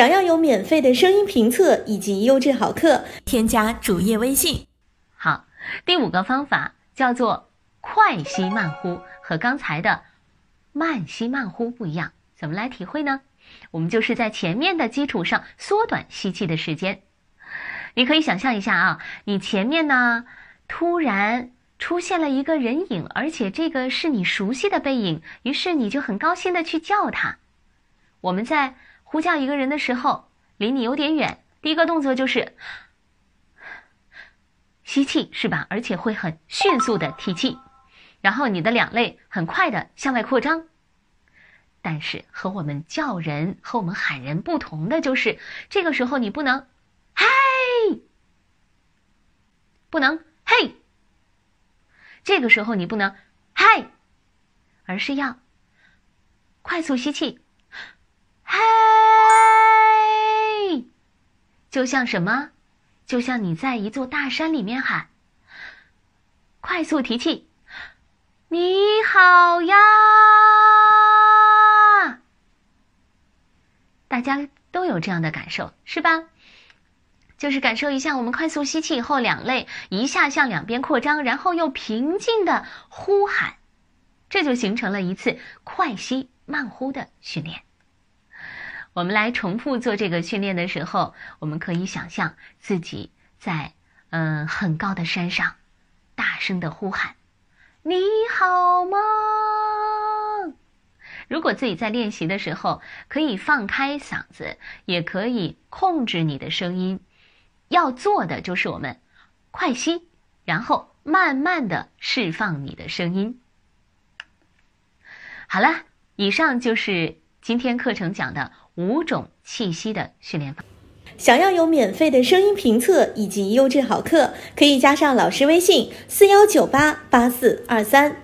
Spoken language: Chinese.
想要有免费的声音评测以及优质好课，添加主页微信。好，第五个方法叫做快吸慢呼，和刚才的慢吸慢呼不一样。怎么来体会呢？我们就是在前面的基础上缩短吸气的时间。你可以想象一下啊，你前面呢突然出现了一个人影，而且这个是你熟悉的背影，于是你就很高兴的去叫他。我们在。呼叫一个人的时候，离你有点远，第一个动作就是吸气，是吧？而且会很迅速的提气，然后你的两肋很快的向外扩张。但是和我们叫人和我们喊人不同的就是，这个时候你不能嗨，不能嘿，这个时候你不能嗨，而是要快速吸气。就像什么？就像你在一座大山里面喊，快速提气，你好呀！大家都有这样的感受，是吧？就是感受一下，我们快速吸气以后，两肋一下向两边扩张，然后又平静的呼喊，这就形成了一次快吸慢呼的训练。我们来重复做这个训练的时候，我们可以想象自己在嗯很高的山上，大声的呼喊：“你好吗？”如果自己在练习的时候，可以放开嗓子，也可以控制你的声音。要做的就是我们快吸，然后慢慢的释放你的声音。好了，以上就是今天课程讲的。五种气息的训练法。想要有免费的声音评测以及优质好课，可以加上老师微信：四幺九八八四二三。